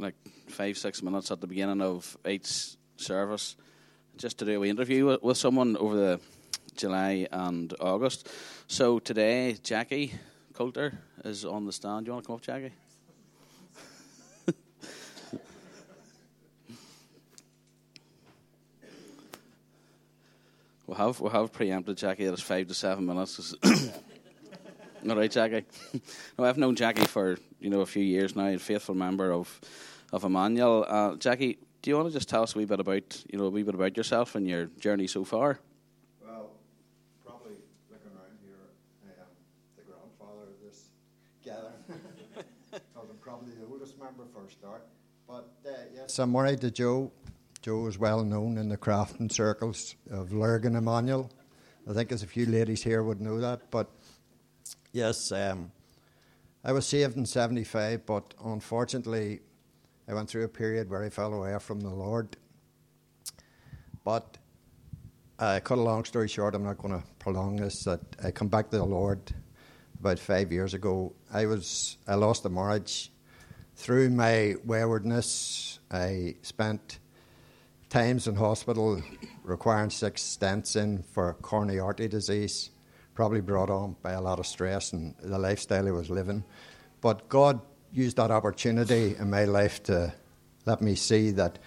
like five, six minutes at the beginning of each service just to do a wee interview with, with someone over the July and August. So today, Jackie Coulter is on the stand. Do you want to come up, Jackie? We'll have we'll have preempted Jackie that it's five to seven minutes. All right, Jackie. no, I've known Jackie for you know a few years now, a faithful member of of Emmanuel. Uh, Jackie, do you want to just tell us a wee bit about you know a wee bit about yourself and your journey so far? Well, probably looking around here, I am the grandfather of this gathering. because I'm probably the oldest member for a start. But uh, yes, I'm married to Joe. Joe is well known in the crafting circles of Lurgan Emmanuel. I think there's a few ladies here would know that. But yes, um, I was saved in 75, but unfortunately, I went through a period where I fell away from the Lord. But I cut a long story short, I'm not going to prolong this. That I come back to the Lord about five years ago. I was I lost a marriage through my waywardness. I spent times in hospital requiring six stents in for coronary artery disease, probably brought on by a lot of stress and the lifestyle I was living. But God used that opportunity in my life to let me see that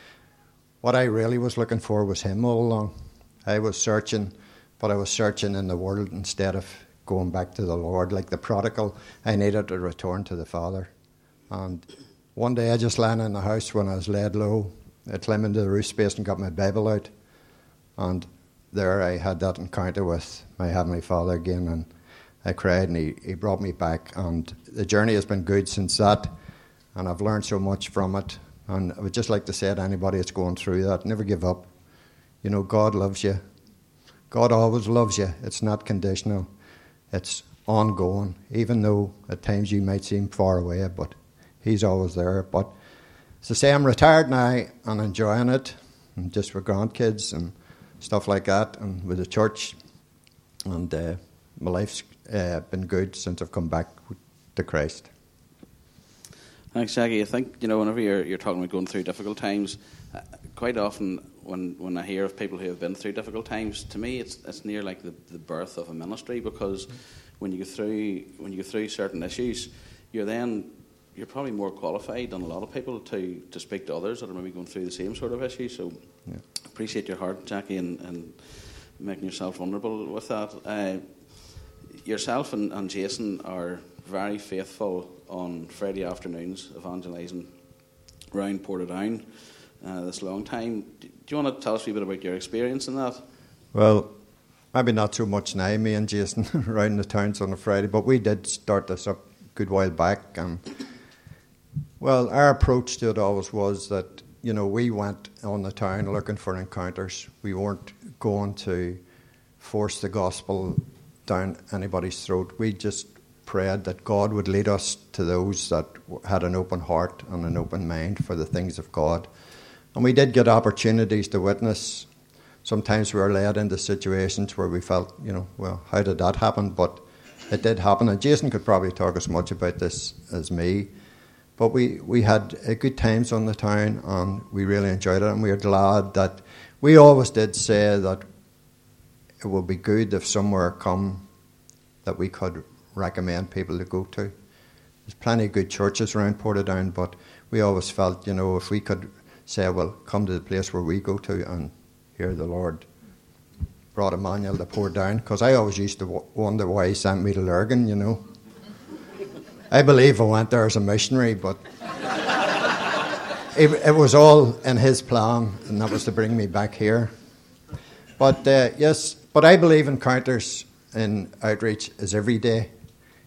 what I really was looking for was Him all along. I was searching, but I was searching in the world instead of going back to the Lord. Like the prodigal, I needed to return to the Father. And one day I just landed in the house when I was laid low I climbed into the roof space and got my Bible out. And there I had that encounter with my Heavenly Father again. And I cried and he, he brought me back. And the journey has been good since that. And I've learned so much from it. And I would just like to say to anybody that's going through that, never give up. You know, God loves you. God always loves you. It's not conditional, it's ongoing, even though at times you might seem far away, but He's always there. But so say I'm retired now and enjoying it, and just with grandkids and stuff like that, and with the church, and uh, my life's uh, been good since I've come back to Christ. Thanks, Jackie. I think you know whenever you're you're talking about going through difficult times, uh, quite often when when I hear of people who have been through difficult times, to me it's it's near like the, the birth of a ministry because when you go through when you go through certain issues, you're then you're probably more qualified than a lot of people to, to speak to others that are maybe going through the same sort of issues. So yeah. appreciate your heart, Jackie, and, and making yourself vulnerable with that. Uh, yourself and, and Jason are very faithful on Friday afternoons evangelising around Portadown uh, this long time. Do you want to tell us a bit about your experience in that? Well, maybe not so much now, me and Jason around the towns on a Friday, but we did start this up a good while back. And well, our approach to it always was that, you know, we went on the town looking for encounters. We weren't going to force the gospel down anybody's throat. We just prayed that God would lead us to those that had an open heart and an open mind for the things of God. And we did get opportunities to witness. Sometimes we were led into situations where we felt, you know, well, how did that happen? But it did happen. And Jason could probably talk as much about this as me. But we, we had good times on the town and we really enjoyed it. And we are glad that we always did say that it would be good if somewhere come that we could recommend people to go to. There's plenty of good churches around Portadown, but we always felt, you know, if we could say, well, come to the place where we go to and hear the Lord brought Emmanuel to Portadown, because I always used to wonder why he sent me to Lurgan, you know. I believe I went there as a missionary, but it, it, was all in his plan, and that was to bring me back here. But uh, yes, but I believe encounters in outreach is every day.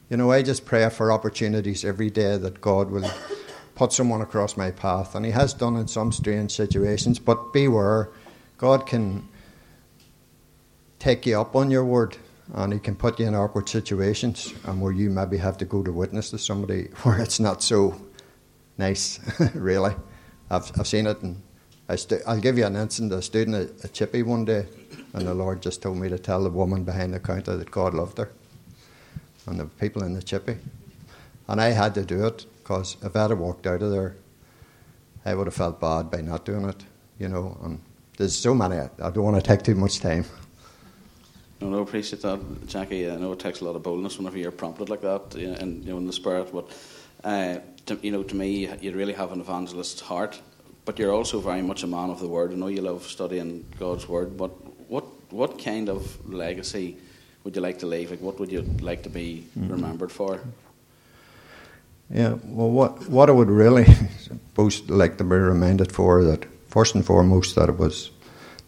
You know, I just pray for opportunities every day that God will put someone across my path, and He has done in some strange situations. But beware, God can take you up on your word Uh, and he can put you in awkward situations and where you maybe have to go to witness to somebody where it's not so nice, really. I've, I've seen it, and I st- I'll give you an instance. I stood in a, a chippy one day, and the Lord just told me to tell the woman behind the counter that God loved her, and the people in the chippy. And I had to do it because if I had walked out of there, I would have felt bad by not doing it, you know. And there's so many. I don't want to take too much time. No, no, appreciate that, Jackie. I know it takes a lot of boldness whenever you're prompted like that, and you know, in the spirit. But uh, to, you know, to me, you really have an evangelist's heart, but you're also very much a man of the word. I know you love studying God's word, but what what kind of legacy would you like to leave? Like, what would you like to be mm-hmm. remembered for? Yeah, well, what what I would really most like to be remembered for that first and foremost that it was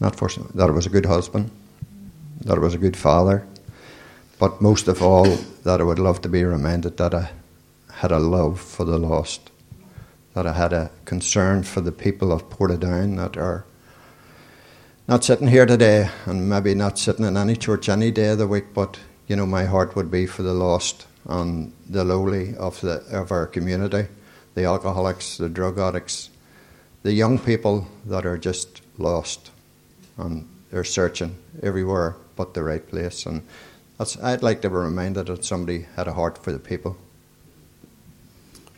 not first that it was a good husband that I was a good father, but most of all, that I would love to be reminded that I had a love for the lost, that I had a concern for the people of Portadown that are not sitting here today and maybe not sitting in any church any day of the week, but you know, my heart would be for the lost and the lowly of the of our community, the alcoholics, the drug addicts, the young people that are just lost. And they're searching everywhere but the right place. And I'd like to be reminded that somebody had a heart for the people.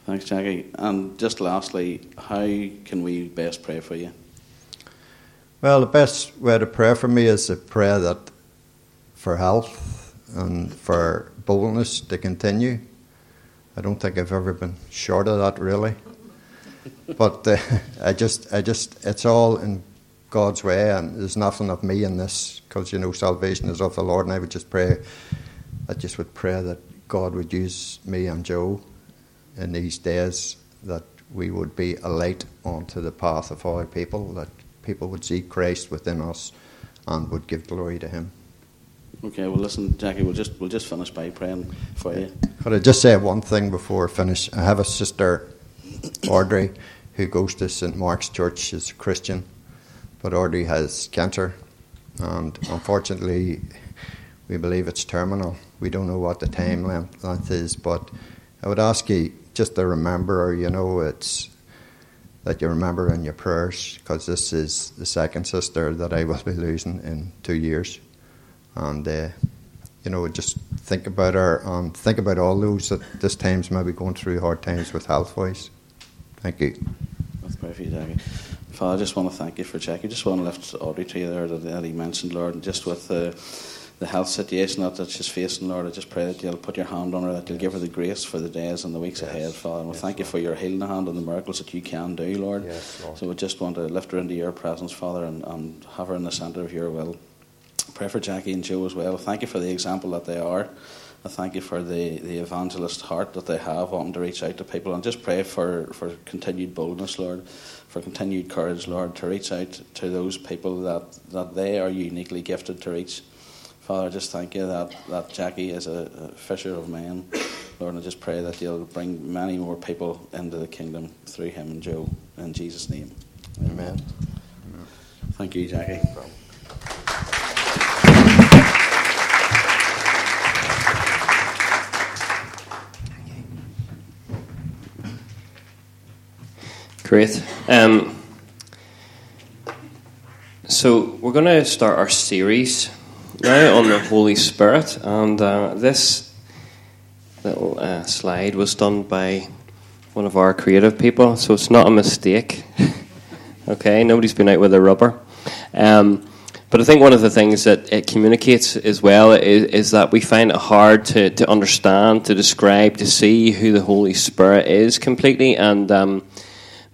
Thanks, Jackie. And just lastly, how can we best pray for you? Well, the best way to pray for me is to pray that for health and for boldness to continue. I don't think I've ever been short of that, really. but uh, I just, I just, it's all in God's way, and there's nothing of me in this because you know salvation is of the Lord. And I would just pray, I just would pray that God would use me and Joe in these days, that we would be a light onto the path of other people, that people would see Christ within us and would give glory to Him. Okay, well, listen, Jackie, we'll just we'll just finish by praying for you. Could I just say one thing before I finish? I have a sister, Audrey, who goes to St Mark's Church. She's a Christian but Audrey has cancer, and unfortunately, we believe it's terminal. We don't know what the time length, is, but I would ask you just to remember, you know, it's that you remember in your prayers, because this is the second sister that I will be losing in two years, and uh, you know, just think about her and think about all those that this time's maybe going through hard times with health wise. Thank you. That's perfect, Jackie. Father, I just want to thank you for Jackie. I just want to lift Audrey to you there that, that he mentioned, Lord, and just with the, the health situation that, that she's facing, Lord, I just pray that you'll put your hand on her, that you'll give her the grace for the days and the weeks yes. ahead, Father. And we yes, thank Lord. you for your healing hand and the miracles that you can do, Lord. Yes, Lord. So we just want to lift her into your presence, Father, and, and have her in the centre of your will. Pray for Jackie and Joe as well. Thank you for the example that they are. I thank you for the, the evangelist heart that they have wanting to reach out to people and just pray for, for continued boldness, Lord for continued courage, Lord, to reach out to those people that, that they are uniquely gifted to reach. Father, I just thank you that, that Jackie is a, a fisher of men. Lord, I just pray that you'll bring many more people into the kingdom through him and Joe. In Jesus' name. Amen. Amen. Thank you, Jackie. Great. Um, so we're going to start our series now on the Holy Spirit, and uh, this little uh, slide was done by one of our creative people, so it's not a mistake. okay, nobody's been out with a rubber. Um, but I think one of the things that it communicates as well is, is, that we find it hard to, to understand, to describe, to see who the Holy Spirit is completely, and um,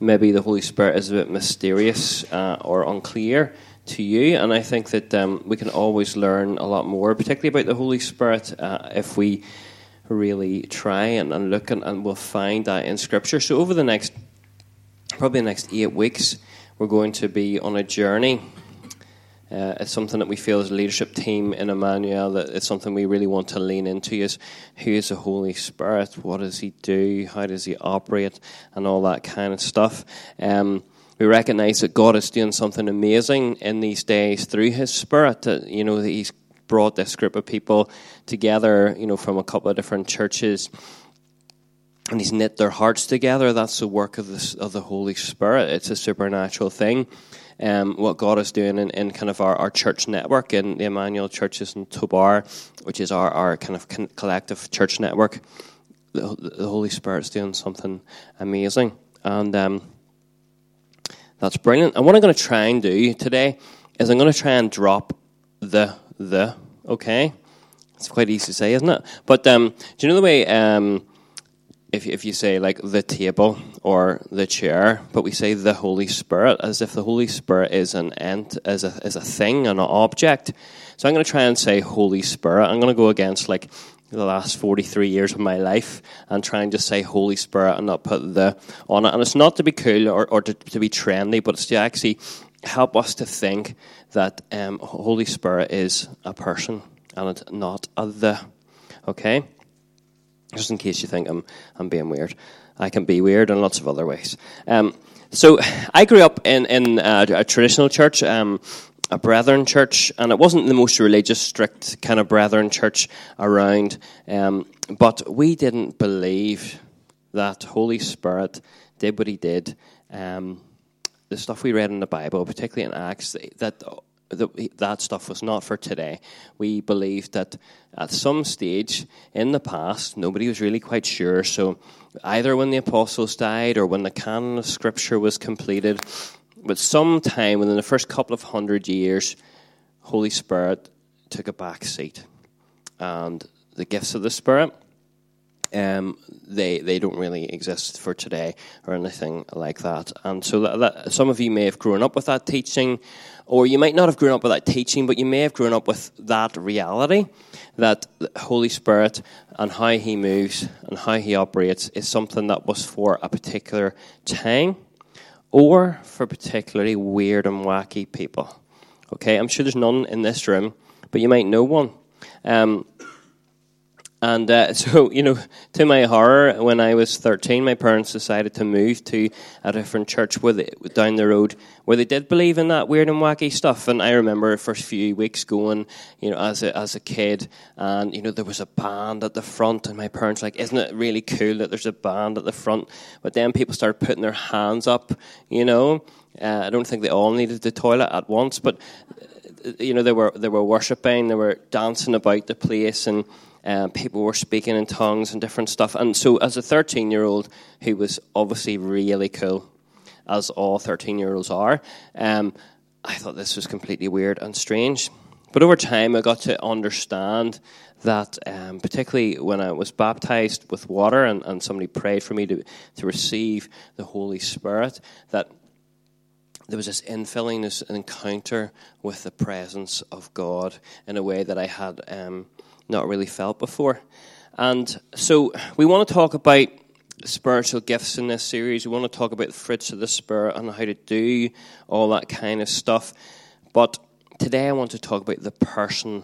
maybe the Holy Spirit is a bit mysterious uh, or unclear to you. And I think that um, we can always learn a lot more, particularly about the Holy Spirit, uh, if we really try and, and look and, and we'll find that in Scripture. So over the next, probably the next eight weeks, we're going to be on a journey uh, it's something that we feel as a leadership team in Emmanuel that it's something we really want to lean into is who is the Holy Spirit? What does he do? How does he operate? And all that kind of stuff. Um, we recognize that God is doing something amazing in these days through his Spirit. That, you know, that he's brought this group of people together, you know, from a couple of different churches and he's knit their hearts together. That's the work of of the Holy Spirit. It's a supernatural thing um, what God is doing in, in kind of our, our church network in the Emmanuel churches in Tobar, which is our, our kind of collective church network. The, the Holy Spirit's doing something amazing. And um, That's brilliant. And what I'm going to try and do today is I'm going to try and drop the the. Okay, it's quite easy to say, isn't it? But um, do you know the way um, if if you say like the table or the chair, but we say the Holy Spirit as if the Holy Spirit is an ent, as a as a thing, an object. So I'm going to try and say Holy Spirit. I'm going to go against like the last 43 years of my life and try and just say Holy Spirit and not put the on it. And it's not to be cool or, or to, to be trendy, but it's to actually help us to think that um, Holy Spirit is a person and it's not a the. Okay? Just in case you think I'm, I'm being weird. I can be weird in lots of other ways. Um, so I grew up in, in a, a traditional church. Um, a brethren church, and it wasn't the most religious, strict kind of brethren church around. Um, but we didn't believe that Holy Spirit did what He did. Um, the stuff we read in the Bible, particularly in Acts, that that stuff was not for today. We believed that at some stage in the past, nobody was really quite sure. So, either when the apostles died or when the canon of Scripture was completed, but sometime within the first couple of hundred years, Holy Spirit took a back seat. And the gifts of the Spirit, um, they they don't really exist for today or anything like that. And so that, that, some of you may have grown up with that teaching, or you might not have grown up with that teaching, but you may have grown up with that reality that the Holy Spirit and how He moves and how He operates is something that was for a particular time or for particularly weird and wacky people. Okay, I'm sure there's none in this room, but you might know one. Um, and uh, so, you know, to my horror, when I was 13, my parents decided to move to a different church with it, down the road where they did believe in that weird and wacky stuff. And I remember the first few weeks going, you know, as a, as a kid, and, you know, there was a band at the front, and my parents were like, isn't it really cool that there's a band at the front? But then people started putting their hands up, you know. Uh, I don't think they all needed the toilet at once, but, uh, you know, they were, they were worshipping, they were dancing about the place, and uh, people were speaking in tongues and different stuff. And so, as a 13 year old who was obviously really cool, as all 13 year olds are, um, I thought this was completely weird and strange. But over time, I got to understand that, um, particularly when I was baptized with water and, and somebody prayed for me to, to receive the Holy Spirit, that there was this infilling, this encounter with the presence of God in a way that I had um, not really felt before. And so we want to talk about spiritual gifts in this series. We want to talk about the fruits of the Spirit and how to do all that kind of stuff. But today I want to talk about the person,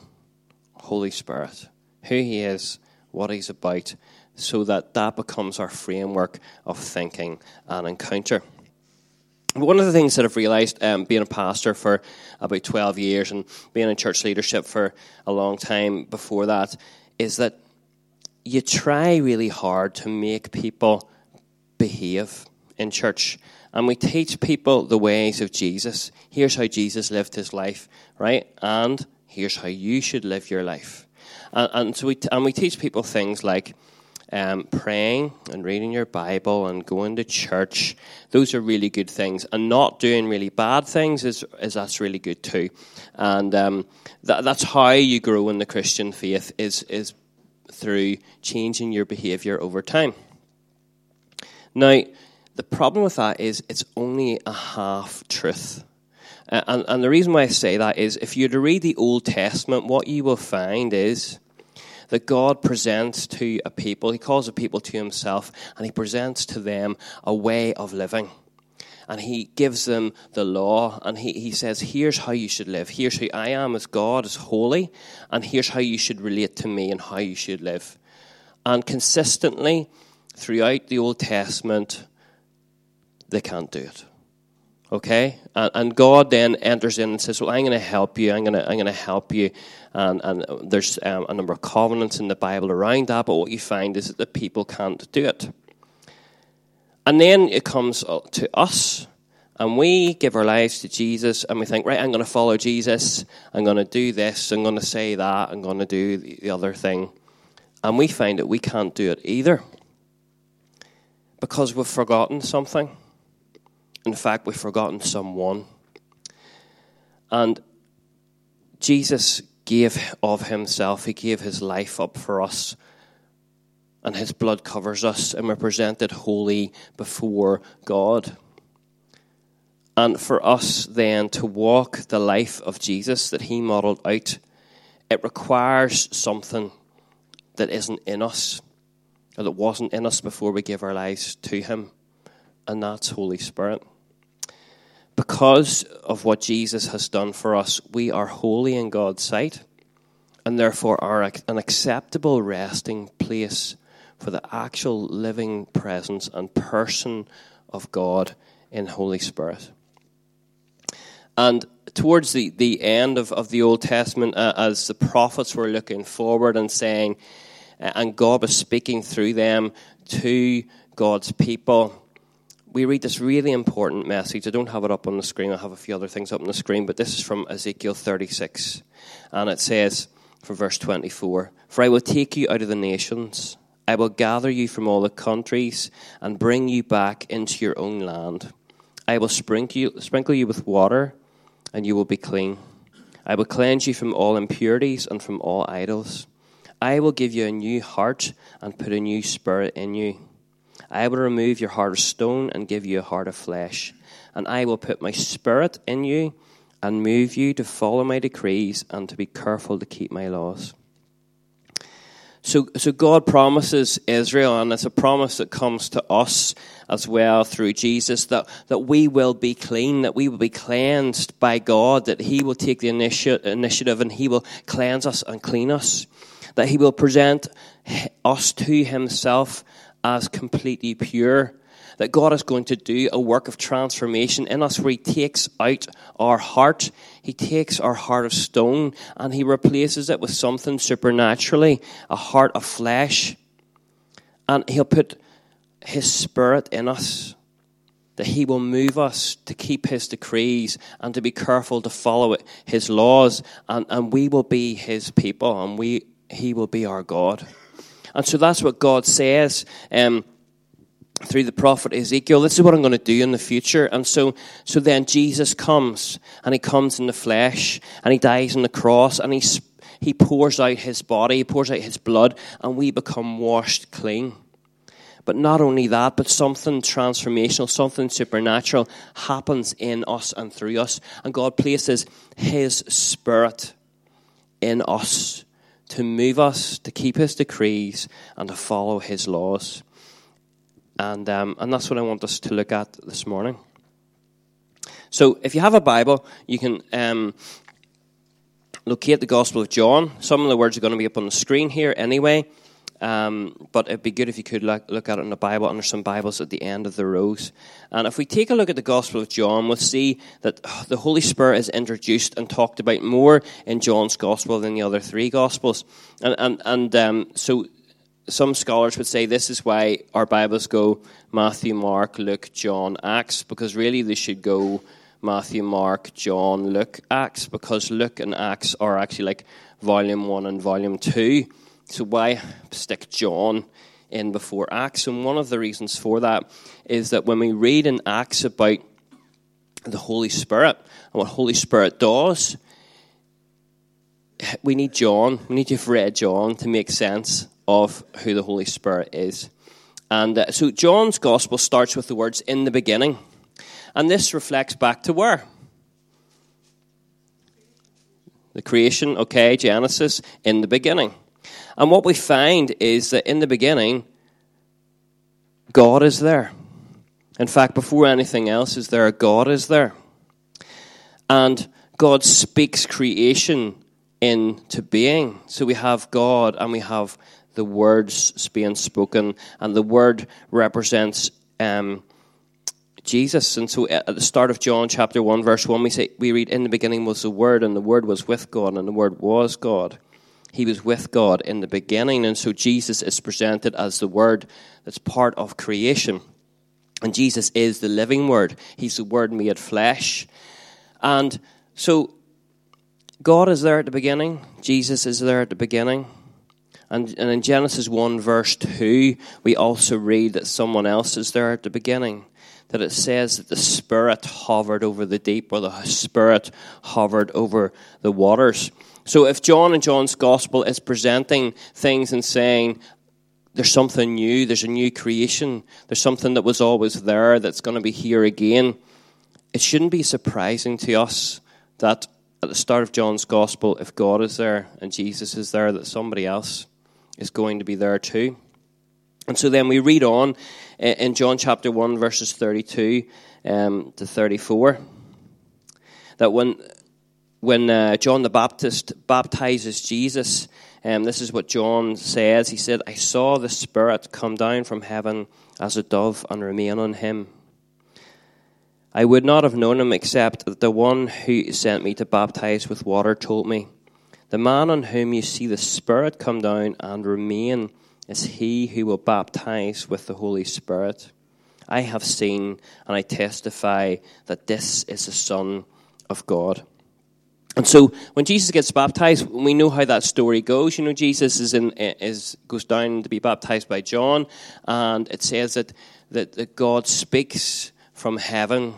Holy Spirit, who He is, what He's about, so that that becomes our framework of thinking and encounter. One of the things that I've realized, um, being a pastor for about 12 years and being in church leadership for a long time before that, is that you try really hard to make people behave in church. And we teach people the ways of Jesus. Here's how Jesus lived his life, right? And here's how you should live your life. And, and so we, and we teach people things like, um, praying and reading your Bible and going to church, those are really good things. And not doing really bad things is, is that's really good too. And um, that, that's how you grow in the Christian faith is, is through changing your behavior over time. Now, the problem with that is it's only a half truth. and, and the reason why I say that is if you were to read the Old Testament, what you will find is that God presents to a people. He calls a people to himself and he presents to them a way of living. And he gives them the law and he, he says, Here's how you should live. Here's who I am as God, as holy, and here's how you should relate to me and how you should live. And consistently throughout the Old Testament, they can't do it. Okay? And, God then enters in and says, Well, I'm going to help you. I'm going to, I'm going to help you. And, and there's um, a number of covenants in the Bible around that, but what you find is that the people can't do it. And then it comes to us, and we give our lives to Jesus, and we think, right, I'm going to follow Jesus. I'm going to do this. I'm going to say that. I'm going to do the other thing. And we find that we can't do it either because we've forgotten something In fact, we've forgotten someone. And Jesus gave of himself, he gave his life up for us. And his blood covers us, and we're presented holy before God. And for us then to walk the life of Jesus that he modeled out, it requires something that isn't in us, or that wasn't in us before we give our lives to him, and that's Holy Spirit because of what Jesus has done for us, we are holy in God's sight and therefore are an acceptable resting place for the actual living presence and person of God in Holy Spirit. And towards the, the end of, of the Old Testament, uh, as the prophets were looking forward and saying, uh, and God was speaking through them to God's people, we read this really important message. I don't have it up on the screen, I have a few other things up on the screen, but this is from Ezekiel 36. And it says, from verse 24, For I will take you out of the nations, I will gather you from all the countries, and bring you back into your own land. I will sprinkle you, sprinkle you with water, and you will be clean. I will cleanse you from all impurities and from all idols. I will give you a new heart and put a new spirit in you. I will remove your heart of stone and give you a heart of flesh. And I will put my spirit in you and move you to follow my decrees and to be careful to keep my laws. So, so God promises Israel, and it's a promise that comes to us as well through Jesus, that, that we will be clean, that we will be cleansed by God, that He will take the initi- initiative and He will cleanse us and clean us, that He will present us to Himself as completely pure. That God is going to do a work of transformation in us where He takes out our heart. He takes our heart of stone and He replaces it with something supernaturally, a heart of flesh. And He'll put His Spirit in us. That He will move us to keep His decrees and to be careful to follow it, His laws. And, and we will be His people and we, He will be our God. And so that's what God says. Um, through the prophet Ezekiel, this is what I'm going to do in the future. And so, so then Jesus comes, and he comes in the flesh, and he dies on the cross, and he, he pours out his body, he pours out his blood, and we become washed clean. But not only that, but something transformational, something supernatural happens in us and through us. And God places his spirit in us to move us to keep his decrees and to follow his laws. And, um, and that's what I want us to look at this morning. So, if you have a Bible, you can um, locate the Gospel of John. Some of the words are going to be up on the screen here anyway. Um, but it'd be good if you could look, look at it in the Bible, and some Bibles at the end of the rows. And if we take a look at the Gospel of John, we'll see that the Holy Spirit is introduced and talked about more in John's Gospel than the other three Gospels. And, and, and um, so some scholars would say this is why our Bibles go Matthew, Mark, Luke, John, Acts, because really they should go Matthew, Mark, John, Luke, Acts, because Luke and Acts are actually like volume one and volume two. So why stick John in before Acts? And one of the reasons for that is that when we read in Acts about the Holy Spirit and what Holy Spirit does, we need John, we need to have read John to make sense of who the Holy Spirit is. And uh, so John's gospel starts with the words in the beginning. And this reflects back to where? The creation, okay, Genesis, in the beginning. And what we find is that in the beginning, God is there. In fact, before anything else is there, God is there. And God speaks creation into being. So we have God and we have the words being spoken, and the word represents um, Jesus. And so at the start of John chapter 1, verse 1, we, say, we read, In the beginning was the Word, and the Word was with God, and the Word was God. He was with God in the beginning. And so Jesus is presented as the Word that's part of creation. And Jesus is the living Word, He's the Word made flesh. And so God is there at the beginning, Jesus is there at the beginning. And, and in Genesis 1, verse 2, we also read that someone else is there at the beginning that it says that the Spirit hovered over the deep, or the Spirit hovered over the waters. So if John and John's Gospel is presenting things and saying, there's something new, there's a new creation, there's something that was always there that's going to be here again, it shouldn't be surprising to us that at the start of John's Gospel, if God is there and Jesus is there, that somebody else is going to be there too. And so then we read on in John chapter 1, verses 32 um, to 34, that when, when uh, John the Baptist baptizes Jesus, um, this is what John says. He said, I saw the Spirit come down from heaven as a dove and remain on him. I would not have known him except that the one who sent me to baptize with water told me, The man on whom you see the Spirit come down and remain is he who will baptize with the Holy Spirit. I have seen and I testify that this is the Son of God. And so when Jesus gets baptized, we know how that story goes. You know, Jesus is in is goes down to be baptized by John, and it says that that, that God speaks from heaven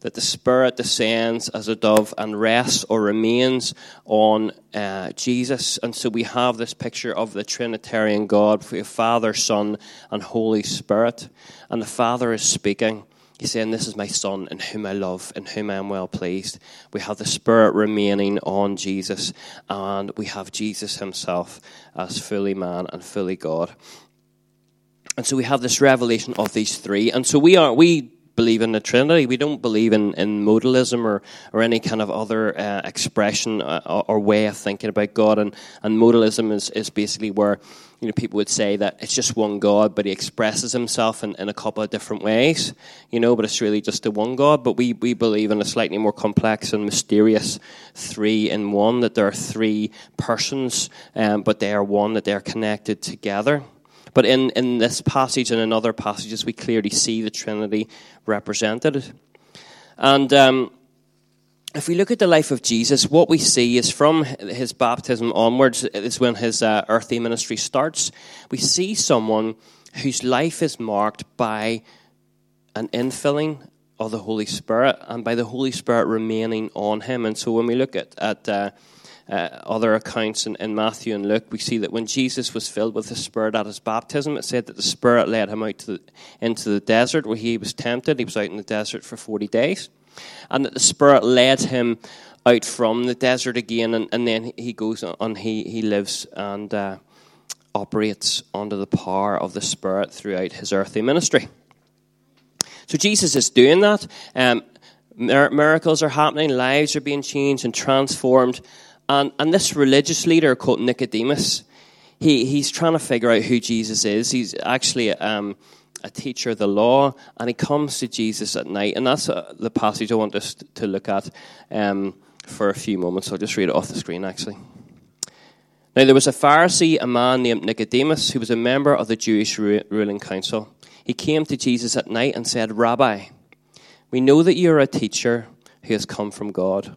that the Spirit descends as a dove and rests or remains on uh, Jesus. And so we have this picture of the Trinitarian God, Father, Son, and Holy Spirit. And the Father is speaking. He's saying, This is my Son, in whom I love, in whom I am well pleased. We have the Spirit remaining on Jesus, and we have Jesus himself as fully man and fully God. And so we have this revelation of these three. And so we are we believe in the Trinity. We don't believe in, in modalism or, or any kind of other uh, expression uh, or way of thinking about God. And, and modalism is, is basically where you know, people would say that it's just one God, but he expresses himself in, in a couple of different ways, you know, but it's really just the one God. But we, we believe in a slightly more complex and mysterious three in one, that there are three persons, um, but they are one, that they are connected together. But in, in this passage and in other passages, we clearly see the Trinity represented. And um, if we look at the life of Jesus, what we see is from his baptism onwards, is when his uh, earthly ministry starts. We see someone whose life is marked by an infilling of the Holy Spirit and by the Holy Spirit remaining on him. And so when we look at, at uh, uh, other accounts in, in, Matthew and Luke, we see that when Jesus was filled with the Spirit at his baptism, it said that the Spirit led him out the, into the desert where he was tempted. He was out in the desert for 40 days. And that the Spirit led him out from the desert again, and, and then he goes on, he, he lives and uh, operates under the power of the Spirit throughout his earthly ministry. So Jesus is doing that. Um, miracles are happening, lives are being changed and transformed. And, and this religious leader called Nicodemus, he, he's trying to figure out who Jesus is. He's actually um, a teacher of the law, and he comes to Jesus at night. And that's uh, the passage I want us to look at um, for a few moments. I'll just read it off the screen, actually. Now, there was a Pharisee, a man named Nicodemus, who was a member of the Jewish ruling council. He came to Jesus at night and said, Rabbi, we know that you are a teacher who has come from God.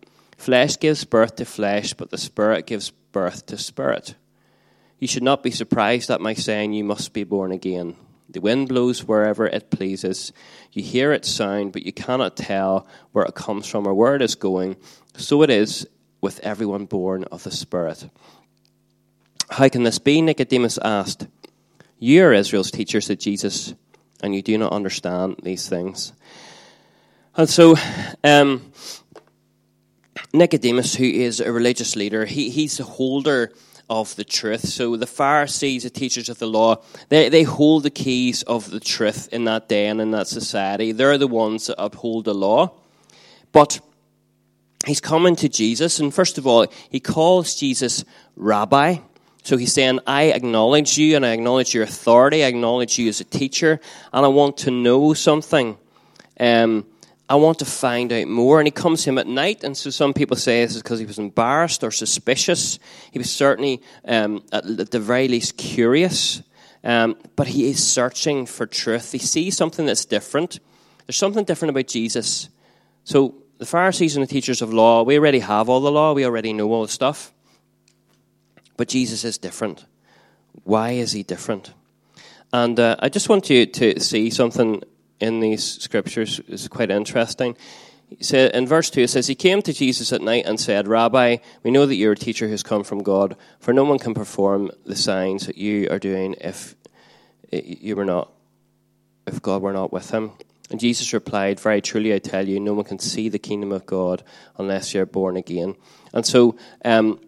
Flesh gives birth to flesh, but the Spirit gives birth to spirit. You should not be surprised at my saying, You must be born again. The wind blows wherever it pleases. You hear its sound, but you cannot tell where it comes from or where it is going. So it is with everyone born of the Spirit. How can this be? Nicodemus asked. You are Israel's teacher, said Jesus, and you do not understand these things. And so, um, Nicodemus, who is a religious leader, he, he's the holder of the truth. So the Pharisees, the teachers of the law, they, they hold the keys of the truth in that day and in that society. They're the ones that uphold the law. But he's coming to Jesus, and first of all, he calls Jesus Rabbi. So he's saying, I acknowledge you and I acknowledge your authority. I acknowledge you as a teacher, and I want to know something. Um, I want to find out more. And he comes to him at night, and so some people say this is because he was embarrassed or suspicious. He was certainly, um, at, the very least, curious. Um, but he is searching for truth. He sees something that's different. There's something different about Jesus. So the Pharisees and the teachers of law, we already have all the law, we already know all the stuff. But Jesus is different. Why is he different? And uh, I just want you to see something in these scriptures. is quite interesting. He Said, in verse 2, it says, He came to Jesus at night and said, Rabbi, we know that you're a teacher who's come from God, for no one can perform the signs that you are doing if you were not, if God were not with him. And Jesus replied, Very truly I tell you, no one can see the kingdom of God unless you're born again. And so um,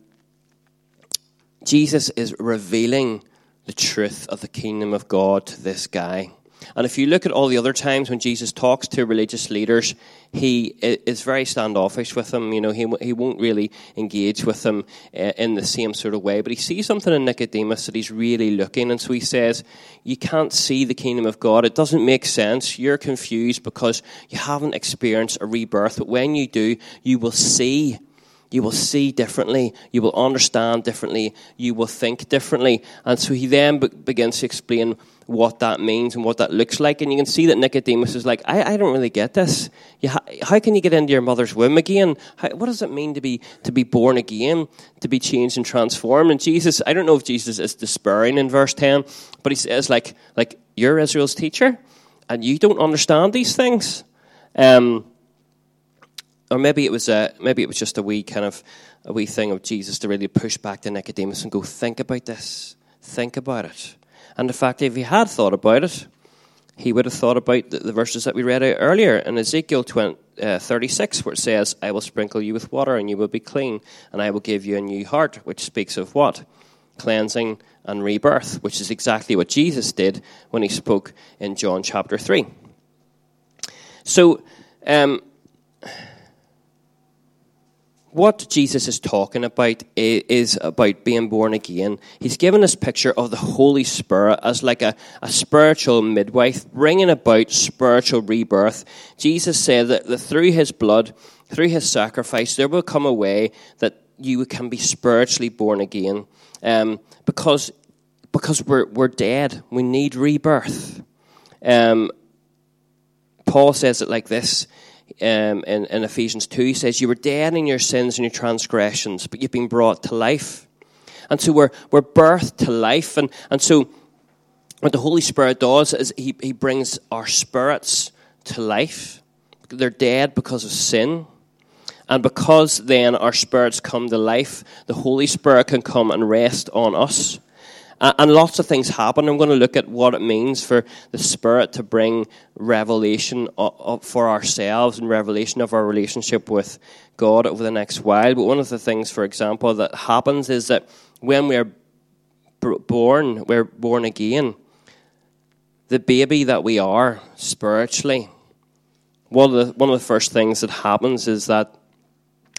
Jesus is revealing the truth of the kingdom of God to this guy. And if you look at all the other times when Jesus talks to religious leaders, he is very standoffish with them. You know, he, he won't really engage with them uh, in the same sort of way. But he sees something in Nicodemus that he's really looking. And so he says, You can't see the kingdom of God. It doesn't make sense. You're confused because you haven't experienced a rebirth. But when you do, you will see you will see differently, you will understand differently, you will think differently. And so he then be- begins to explain what that means and what that looks like. And you can see that Nicodemus is like, I, I don't really get this. Ha- how can you get into your mother's womb again? How, what does it mean to be to be born again, to be changed and transformed? And Jesus, I don't know if Jesus is despairing in verse ten, but he says like like you're Israel's teacher, and you don't understand these things. Um, or maybe it was a, maybe it was just a wee kind of a wee thing of Jesus to really push back to Nicodemus and go, think about this, think about it. And in fact, if he had thought about it, he would have thought about the, the verses that we read out earlier in Ezekiel 20, uh, 36, where it says, I will sprinkle you with water and you will be clean, and I will give you a new heart, which speaks of what? Cleansing and rebirth, which is exactly what Jesus did when he spoke in John chapter 3. So, um, what Jesus is talking about is about being born again. He's given this picture of the Holy Spirit as like a, a spiritual midwife, bringing about spiritual rebirth. Jesus said that, that through his blood, through his sacrifice, there will come a way that you can be spiritually born again. Um, because because we're, we're dead. We need rebirth. Um, Paul says it like this um, in, in Ephesians 2, he says, You were dead in your sins and your transgressions, but you've been brought to life. And so we're, we're birthed to life. And, and so what the Holy Spirit does is he, he brings our spirits to life. They're dead because of sin. And because then our spirits come to life, the Holy Spirit can come and rest on us. And lots of things happen. I'm going to look at what it means for the Spirit to bring revelation for ourselves and revelation of our relationship with God over the next while. But one of the things, for example, that happens is that when we're born, we're born again. The baby that we are spiritually, one of the, one of the first things that happens is that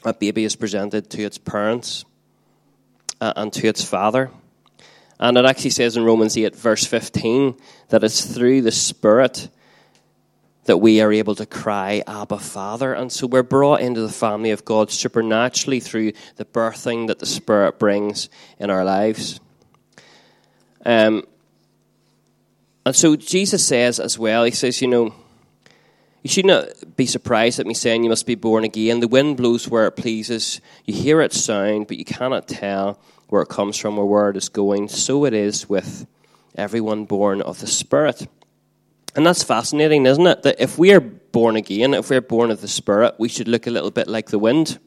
a baby is presented to its parents uh, and to its father. And it actually says in Romans 8, verse 15, that it's through the Spirit that we are able to cry, Abba, Father. And so we're brought into the family of God supernaturally through the birthing that the Spirit brings in our lives. Um, and so Jesus says as well, He says, you know, you should not be surprised at me saying you must be born again. The wind blows where it pleases. You hear its sound, but you cannot tell where it comes from or where it is going. So it is with everyone born of the Spirit. And that's fascinating, isn't it? That if we are born again, if we're born of the Spirit, we should look a little bit like the wind.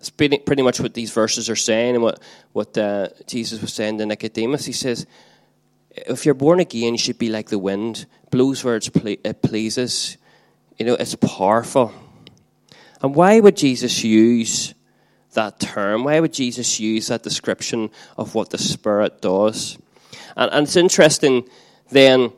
It's pretty much what these verses are saying and what, what uh, Jesus was saying to Nicodemus. He says, if you're born again, you should be like the wind, blows where it pleases. You know, it's powerful. And why would Jesus use that term? Why would Jesus use that description of what the Spirit does? And, and it's interesting then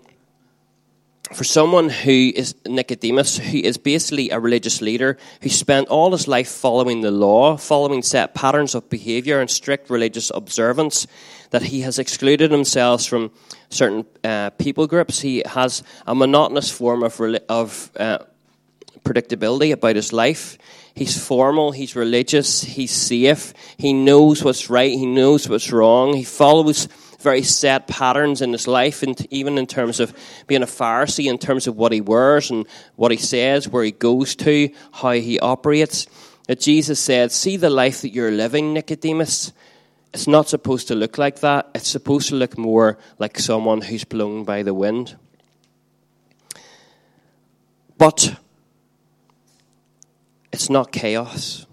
for someone who is Nicodemus, who is basically a religious leader, who spent all his life following the law, following set patterns of behavior and strict religious observance, that he has excluded himself from certain uh, people groups. He has a monotonous form of, of uh, predictability about his life. He's formal, he's religious, he's safe, he knows what's right, he knows what's wrong, he follows very set patterns in his life, and even in terms of being a Pharisee, in terms of what he wears and what he says, where he goes to, how he operates. That Jesus said, See the life that you're living, Nicodemus. It's not supposed to look like that. It's supposed to look more like someone who's blown by the wind. But it's not chaos.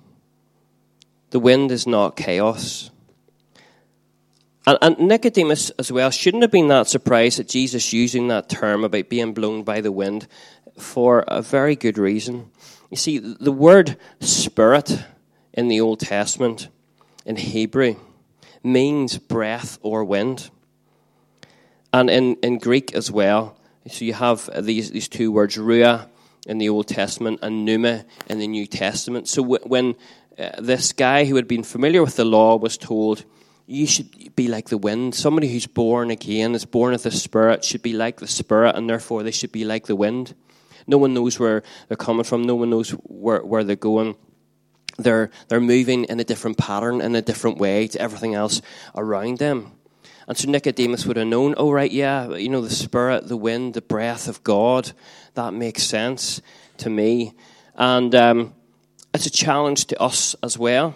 The wind is not chaos. And, and, Nicodemus, as well, shouldn't have been that surprised at Jesus using that term about being blown by the wind for a very good reason. You see, the word spirit in the Old Testament, in Hebrew, means breath or wind. And in, in Greek as well, so you have these, these two words, ruah in the Old Testament and pneuma in the New Testament. So when uh, this guy who had been familiar with the law was told, you should be like the wind. Somebody who's born again, is born of the Spirit, should be like the Spirit, and therefore they should be like the wind. No one knows where they're coming from, no one knows where, where they're going they're, they're moving in a different pattern, in a different way to everything else around them. And so Nicodemus would have known, oh, right, yeah, you know, the spirit, the wind, the breath of God, that makes sense to me. And um, it's a challenge to us as well.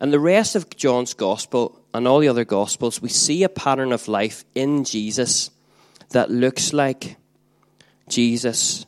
And the rest of John's gospel and all the other gospels, we see a pattern of life in Jesus that looks like Jesus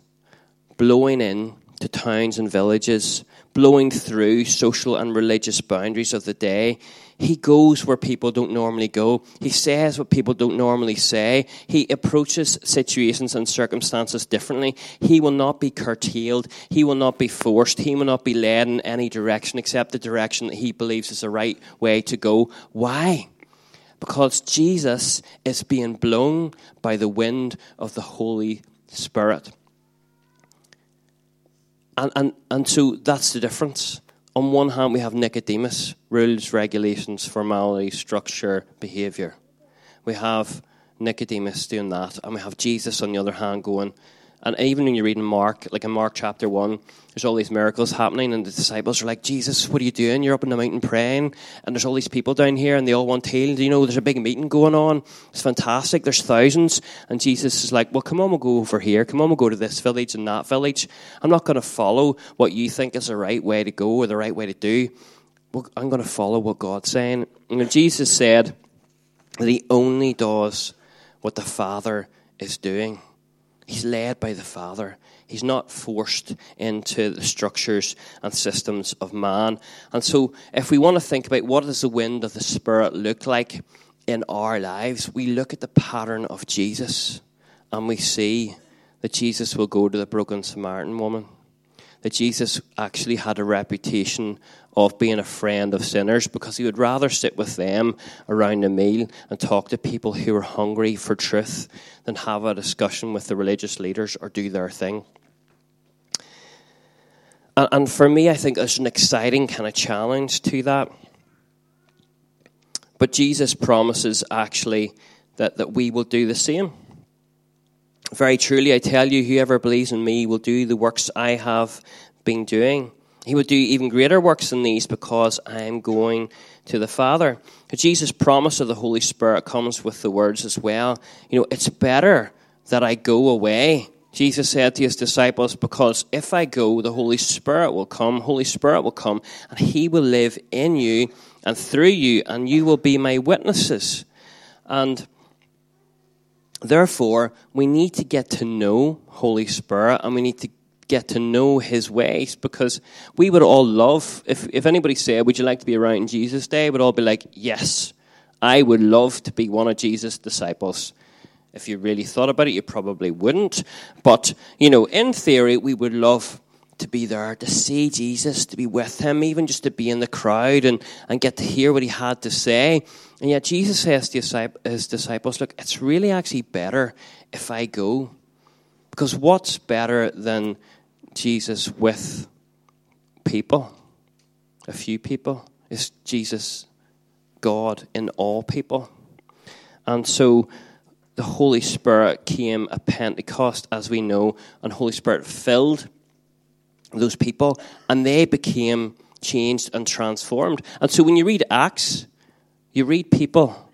blowing in to towns and villages blowing through social and religious boundaries of the day. He goes where people don't normally go. He says what people don't normally say. He approaches situations and circumstances differently. He will not be curtailed. He will not be forced. He will not be led in any direction except the direction that he believes is the right way to go. Why? Because Jesus is being blown by the wind of the Holy Spirit. And, and, and so that's the difference. On one hand, we have Nicodemus rules, regulations, formality, structure, behavior. We have Nicodemus doing that, and we have Jesus on the other hand going, and even when you read in Mark, like in Mark chapter 1, there's all these miracles happening, and the disciples are like, Jesus, what are you doing? You're up in the mountain praying, and there's all these people down here, and they all want healed. You know, there's a big meeting going on. It's fantastic. There's thousands. And Jesus is like, Well, come on, we'll go over here. Come on, we'll go to this village and that village. I'm not going to follow what you think is the right way to go or the right way to do. I'm going to follow what God's saying. And Jesus said that He only does what the Father is doing. He's led by the Father. He's not forced into the structures and systems of man. And so, if we want to think about what does the wind of the Spirit look like in our lives, we look at the pattern of Jesus and we see that Jesus will go to the broken Samaritan woman. That Jesus actually had a reputation of being a friend of sinners because he would rather sit with them around a meal and talk to people who are hungry for truth than have a discussion with the religious leaders or do their thing. And, for me, I think there's an exciting kind of challenge to that. But Jesus promises actually that, that we will do the same. Very truly, I tell you, whoever believes in me will do the works I have been doing he would do even greater works than these because I am going to the Father. Jesus' promise of the Holy Spirit comes with the words as well. You know, it's better that I go away. Jesus said to his disciples, because if I go, the Holy Spirit will come, Holy Spirit will come, and he will live in you and through you, and you will be my witnesses. And therefore, we need to get to know Holy Spirit, and we need to get to know his ways because we would all love, if, if anybody said, Would you like to be around Jesus' day? We'd all be like, Yes, I would love to be one of Jesus' disciples. If you really thought about it, you probably wouldn't. But, you know, in theory, we would love to be there, to see Jesus, to be with him, even just to be in the crowd and, and get to hear what he had to say. And yet Jesus says to his disciples, Look, it's really actually better if I go. Because what's better than Jesus with people, a few people? Is Jesus God in all people? And so the Holy Spirit came at Pentecost, as we know, and Holy Spirit filled those people, and they became changed and transformed. And so when you read Acts, you read people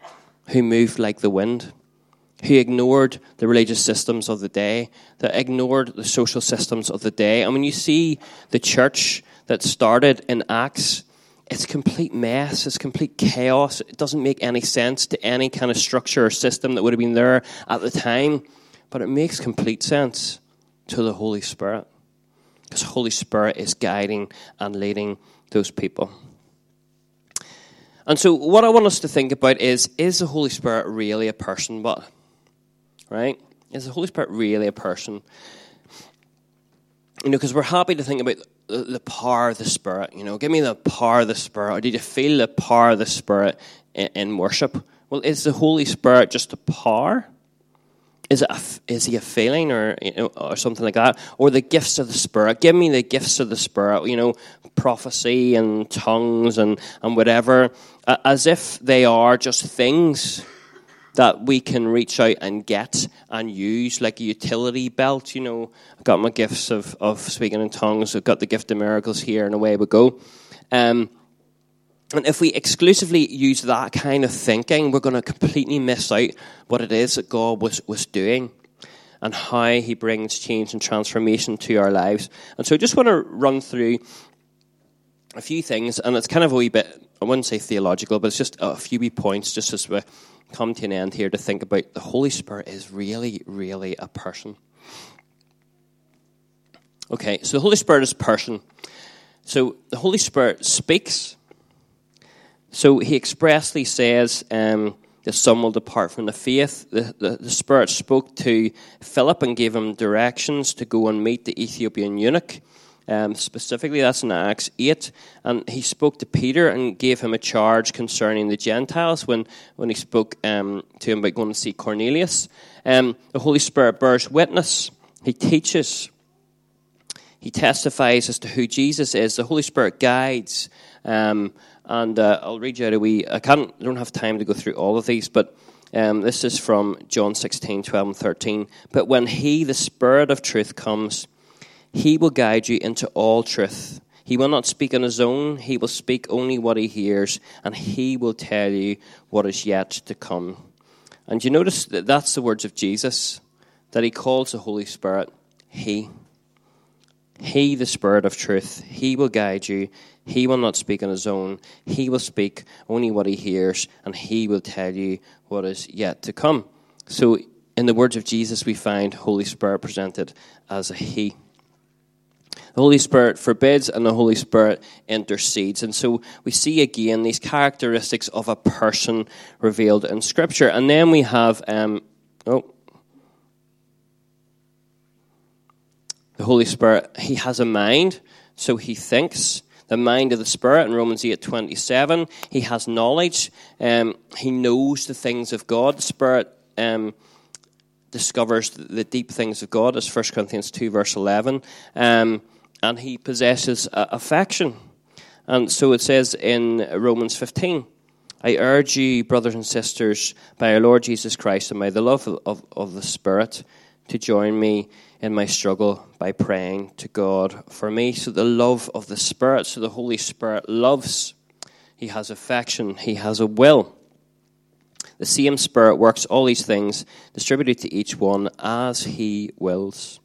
who moved like the wind, who ignored the religious systems of the day, that ignored the social systems of the day. And when you see the church that started in Acts, it's complete mess, it's complete chaos. It doesn't make any sense to any kind of structure or system that would have been there at the time, but it makes complete sense to the Holy Spirit. Because Holy Spirit is guiding and leading those people. And so, what I want us to think about is is the Holy Spirit really a person? But, right? Is the Holy Spirit really a person? You know, because we're happy to think about the, power of the Spirit. You know, give me the power of the Spirit. Or did you feel the power of the Spirit in, in worship? Well, is the Holy Spirit just a power? Is, it a, is he a feeling or, or something like that? Or the gifts of the Spirit? Give me the gifts of the Spirit, you know, prophecy and tongues and, and whatever, as if they are just things that we can reach out and get and use, like a utility belt. You know, I've got my gifts of, of speaking in tongues, I've got the gift of miracles here, and away we go. Um, and if we exclusively use that kind of thinking, we're going to completely miss out what it is that God was, was doing and how He brings change and transformation to our lives. And so I just want to run through a few things, and it's kind of a wee bit, I wouldn't say theological, but it's just a few wee points just as we come to an end here to think about the Holy Spirit is really, really a person. Okay, so the Holy Spirit is a person. So the Holy Spirit speaks so he expressly says um, that some will depart from the faith. The, the, the, Spirit spoke to Philip and gave him directions to go and meet the Ethiopian eunuch. Um, specifically, that's in Acts 8. And he spoke to Peter and gave him a charge concerning the Gentiles when, when he spoke um, to him about going to see Cornelius. Um, the Holy Spirit bears witness, he teaches, he testifies as to who Jesus is. The Holy Spirit guides. Um, and uh, I'll read you out a wee. I can't. I don't have time to go through all of these, but um, this is from John 16, 12, and 13. But when He, the Spirit of truth, comes, He will guide you into all truth. He will not speak on His own. He will speak only what He hears, and He will tell you what is yet to come. And you notice that that's the words of Jesus, that He calls the Holy Spirit He. He, the Spirit of truth, He will guide you. He will not speak on his own. He will speak only what he hears, and he will tell you what is yet to come. So, in the words of Jesus, we find Holy Spirit presented as a He. The Holy Spirit forbids, and the Holy Spirit intercedes. And so we see again these characteristics of a person revealed in Scripture. And then we have, um, oh, Holy Spirit, He has a mind, so He thinks the mind of the Spirit in Romans 8 27. He has knowledge. Um, he knows the things of God. The Spirit um, discovers the deep things of God, as 1 Corinthians 2, verse 11. Um, and he possesses uh, affection. And so it says in Romans 15. I urge you, brothers and sisters, by our Lord Jesus Christ and by the love of, of, of the Spirit, to join me in my struggle by praying to God for me. So, the love of the Spirit, so the Holy Spirit loves, He has affection, He has a will. The same Spirit works all these things, distributed to each one as He wills.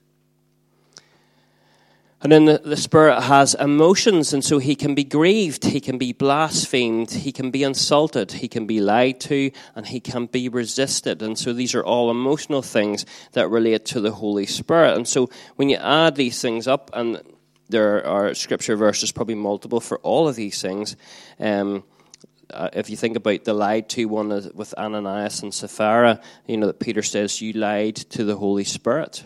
And then the, the, Spirit has emotions, and so he can be grieved, he can be blasphemed, he can be insulted, he can be lied to, and he can be resisted. And so these are all emotional things that relate to the Holy Spirit. And so when you add these things up, and there are scripture verses, probably multiple for all of these things. Um, uh, if you think about the lied to one with Ananias and Sapphira, you know that Peter says, You lied to the Holy Spirit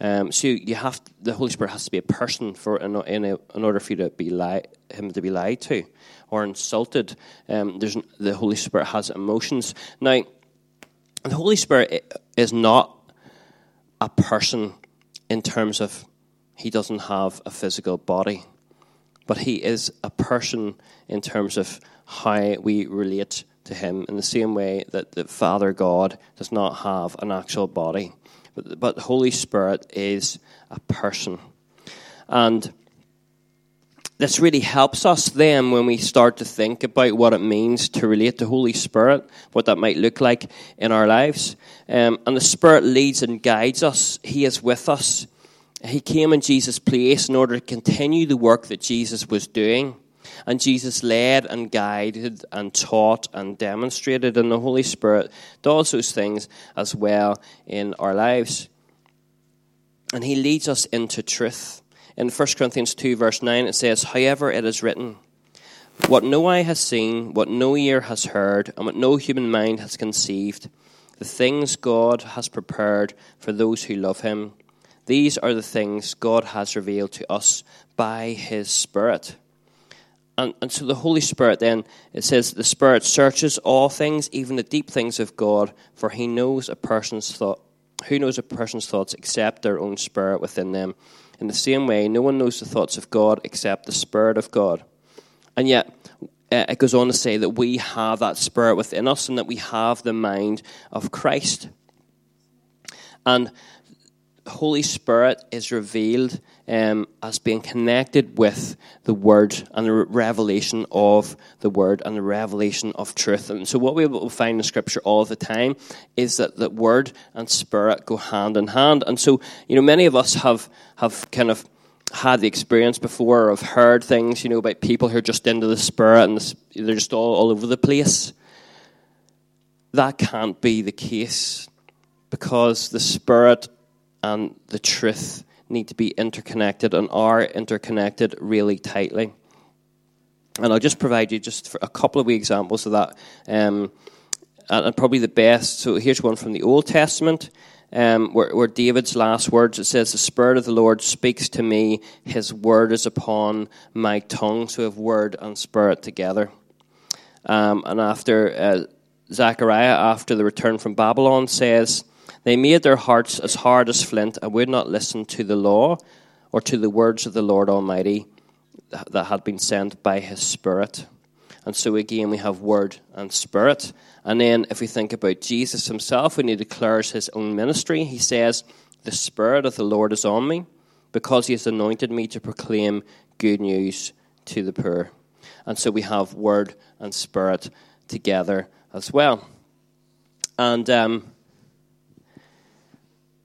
um, so you have the Holy Spirit has to be a person for in, in, in order for you to be lie, him to be lied to or insulted. Um, there's the Holy Spirit has emotions. Now, the Holy Spirit is not a person in terms of he doesn't have a physical body, but he is a person in terms of how we relate to him in the same way that the Father God does not have an actual body but, but the Holy Spirit is a person. And this really helps us then when we start to think about what it means to relate to Holy Spirit, what that might look like in our lives. Um, and the Spirit leads and guides us, He is with us. He came in Jesus' place in order to continue the work that Jesus was doing. And Jesus led and guided and taught and demonstrated, and the Holy Spirit does those things as well in our lives. And He leads us into truth. In 1 Corinthians 2, verse 9, it says, However, it is written, What no eye has seen, what no ear has heard, and what no human mind has conceived, the things God has prepared for those who love Him, these are the things God has revealed to us by His Spirit. And, and so the Holy Spirit, then, it says, the Spirit searches all things, even the deep things of God, for He knows a person's thought. Who knows a person's thoughts except their own spirit within them? In the same way, no one knows the thoughts of God except the Spirit of God. And yet, uh, it goes on to say that we have that Spirit within us and that we have the mind of Christ. And Holy Spirit is revealed um, as being connected with the Word and the revelation of the Word and the revelation of truth. And so, what we will find in Scripture all the time is that the Word and Spirit go hand in hand. And so, you know, many of us have have kind of had the experience before or have heard things, you know, about people who are just into the Spirit and they're just all, all over the place. That can't be the case because the Spirit and the truth need to be interconnected and are interconnected really tightly. And I'll just provide you just a couple of wee examples of that, um, and, probably the best. So here's one from the Old Testament, um, where, where, David's last words it says, "The Spirit of the Lord speaks to me; His word is upon my tongue." So we have word and spirit together. Um, and after uh, Zechariah, after the return from Babylon, says. They made their hearts as hard as flint and would not listen to the law or to the words of the Lord Almighty that had been sent by his Spirit. And so again, we have word and spirit. And then if we think about Jesus himself, when he declares his own ministry, he says, The Spirit of the Lord is on me because he has anointed me to proclaim good news to the poor. And so we have word and spirit together as well. And um,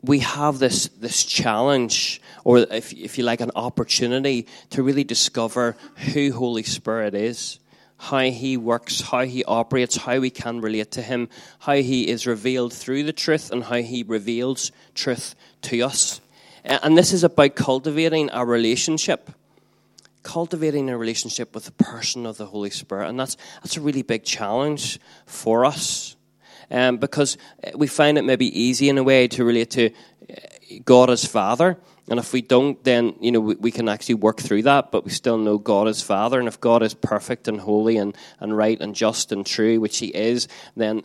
we have this, this challenge, or if, if you like, an opportunity to really discover who Holy Spirit is, how He works, how He operates, how we can relate to Him, how He is revealed through the truth, and how He reveals truth to us. And this is about cultivating a relationship. Cultivating a relationship with the person of the Holy Spirit. And that's, that's a really big challenge for us um, because we find it maybe easy in a way to relate to uh, God as Father. And if we don't, then you know we, we, can actually work through that. But we still know God as Father, and if God is perfect and holy and, and right and just and true, which He is, then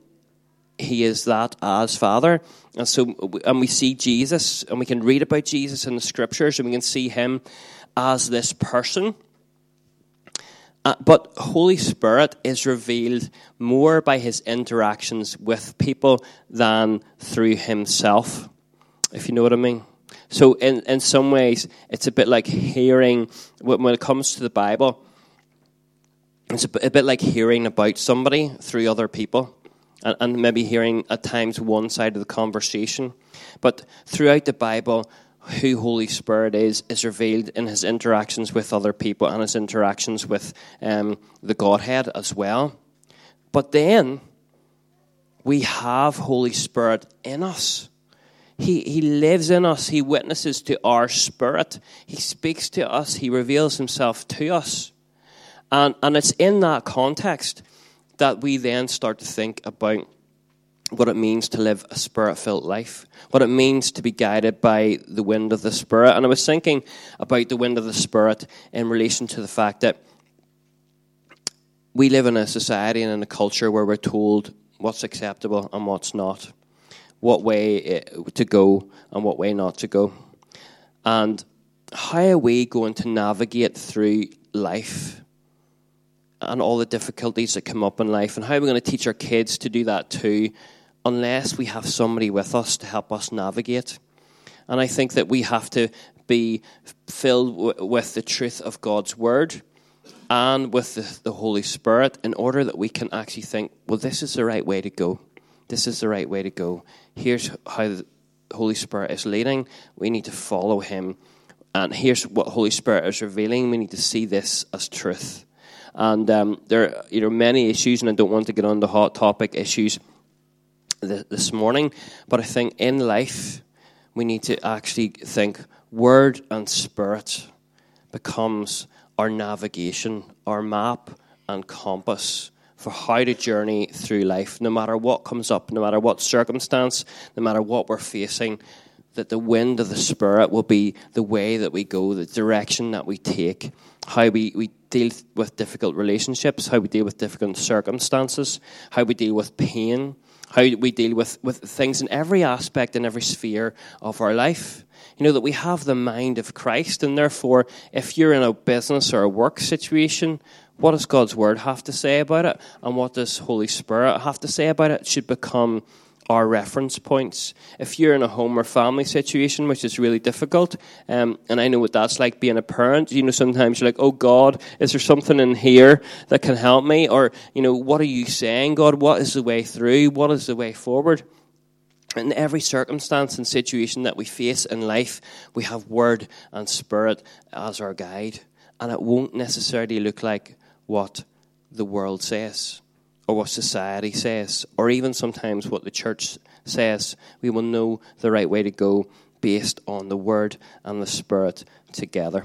He is that as Father. And so, and we see Jesus, and we can read about Jesus in the Scriptures, and we can see Him as this person uh, but Holy Spirit is revealed more by his interactions with people than through himself, if you know what I mean. So, in, in some ways, it's a bit like hearing, when it comes to the Bible, it's a bit, a bit like hearing about somebody through other people, and, and maybe hearing at times one side of the conversation. But throughout the Bible, who Holy Spirit is is revealed in his interactions with other people and his interactions with um, the Godhead as well. But then we have Holy Spirit in us. He, he lives in us. He witnesses to our spirit. He speaks to us. He reveals himself to us. And, and it's in that context that we then start to think about what it means to live a spirit filled life, what it means to be guided by the wind of the Spirit. And I was thinking about the wind of the Spirit in relation to the fact that we live in a society and in a culture where we're told what's acceptable and what's not, what way eh, to go and what way not to go. And how are we going to navigate through life and all the difficulties that come up in life, and how are we going to teach our kids to do that too? Unless we have somebody with us to help us navigate. And I think that we have to be filled w- with the truth of God's word and with the, the Holy Spirit in order that we can actually think, well, this is the right way to go. This is the right way to go. Here's how the Holy Spirit is leading. We need to follow Him. And here's what Holy Spirit is revealing. We need to see this as truth. And um, there are you know, many issues, and I don't want to get on the hot topic issues this morning, but I think in life we need to actually think word and spirit becomes our navigation, our map and compass for how to journey through life, no matter what comes up, no matter what circumstance, no matter what we're facing, that the wind of the Spirit will be the way that we go, the direction that we take, how we, we deal with difficult relationships, how we deal with difficult circumstances, how we deal with pain, how we deal with, with things in every aspect and every sphere of our life. You know, that we have the mind of Christ, and therefore, if you're in a business or a work situation, what does God's Word have to say about it? And what does Holy Spirit have to say about it? it should become our reference points. If you're in a home or family situation, which is really difficult, um, and I know what that's like being a parent, you know, sometimes you're like, oh God, is there something in here that can help me? Or, you know, what are you saying, God? What is the way through? What is the way forward? In every circumstance and situation that we face in life, we have Word and Spirit as our guide. And it won't necessarily look like what the world says or what society says, or even sometimes what the church says. We will know the right way to go based on the Word and the Spirit together.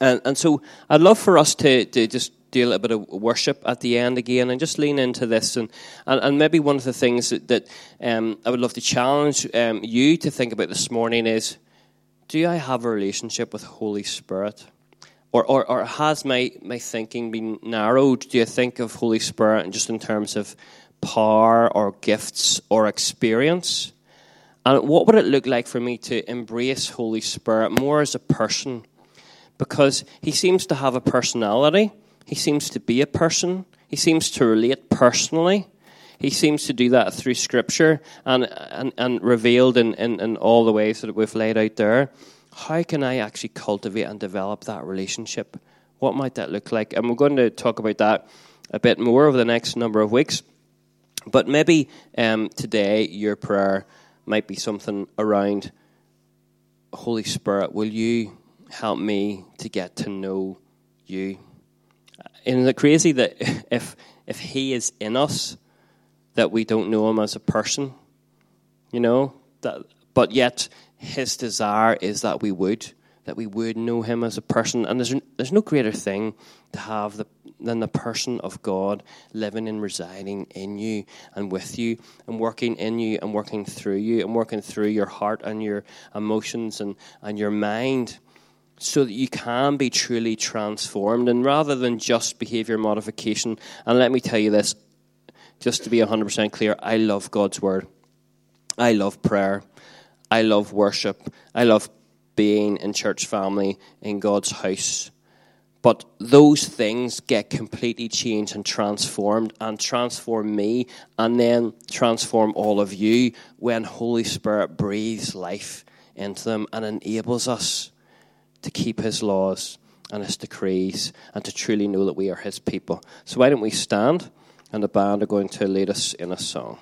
And, and so I'd love for us to, to just do a little bit of worship at the end again and just lean into this. And, and, and maybe one of the things that, that um, I would love to challenge um, you to think about this morning is do I have a relationship with Holy Spirit? Or, or, or has my, my thinking been narrowed? Do you think of Holy Spirit and just in terms of power or gifts or experience? And what would it look like for me to embrace Holy Spirit more as a person? Because he seems to have a personality, he seems to be a person, he seems to relate personally. He seems to do that through Scripture and, and, and revealed in, in, in all the ways that we've laid out there how can I actually cultivate and develop that relationship? What might that look like? And we're going to talk about that a bit more over the next number of weeks. But maybe um, today your prayer might be something around Holy Spirit, will you help me to get to know you? Isn't it crazy that if if He is in us, that we don't know Him as a person? You know that, but yet his desire is that we would, that we would know him as a person. And there's, there's no greater thing to have the, than the person of God living and residing in you and with you and working in you and working through you and working through your heart and your emotions and, and your mind so that you can be truly transformed and rather than just behavior modification. And let me tell you this, just to be 100% clear, I love God's word. I love prayer. I love worship. I love being in church family in God's house. But those things get completely changed and transformed and transform me and then transform all of you when Holy Spirit breathes life into them and enables us to keep his laws and his decrees and to truly know that we are his people. So why don't we stand and the band are going to lead us in a song.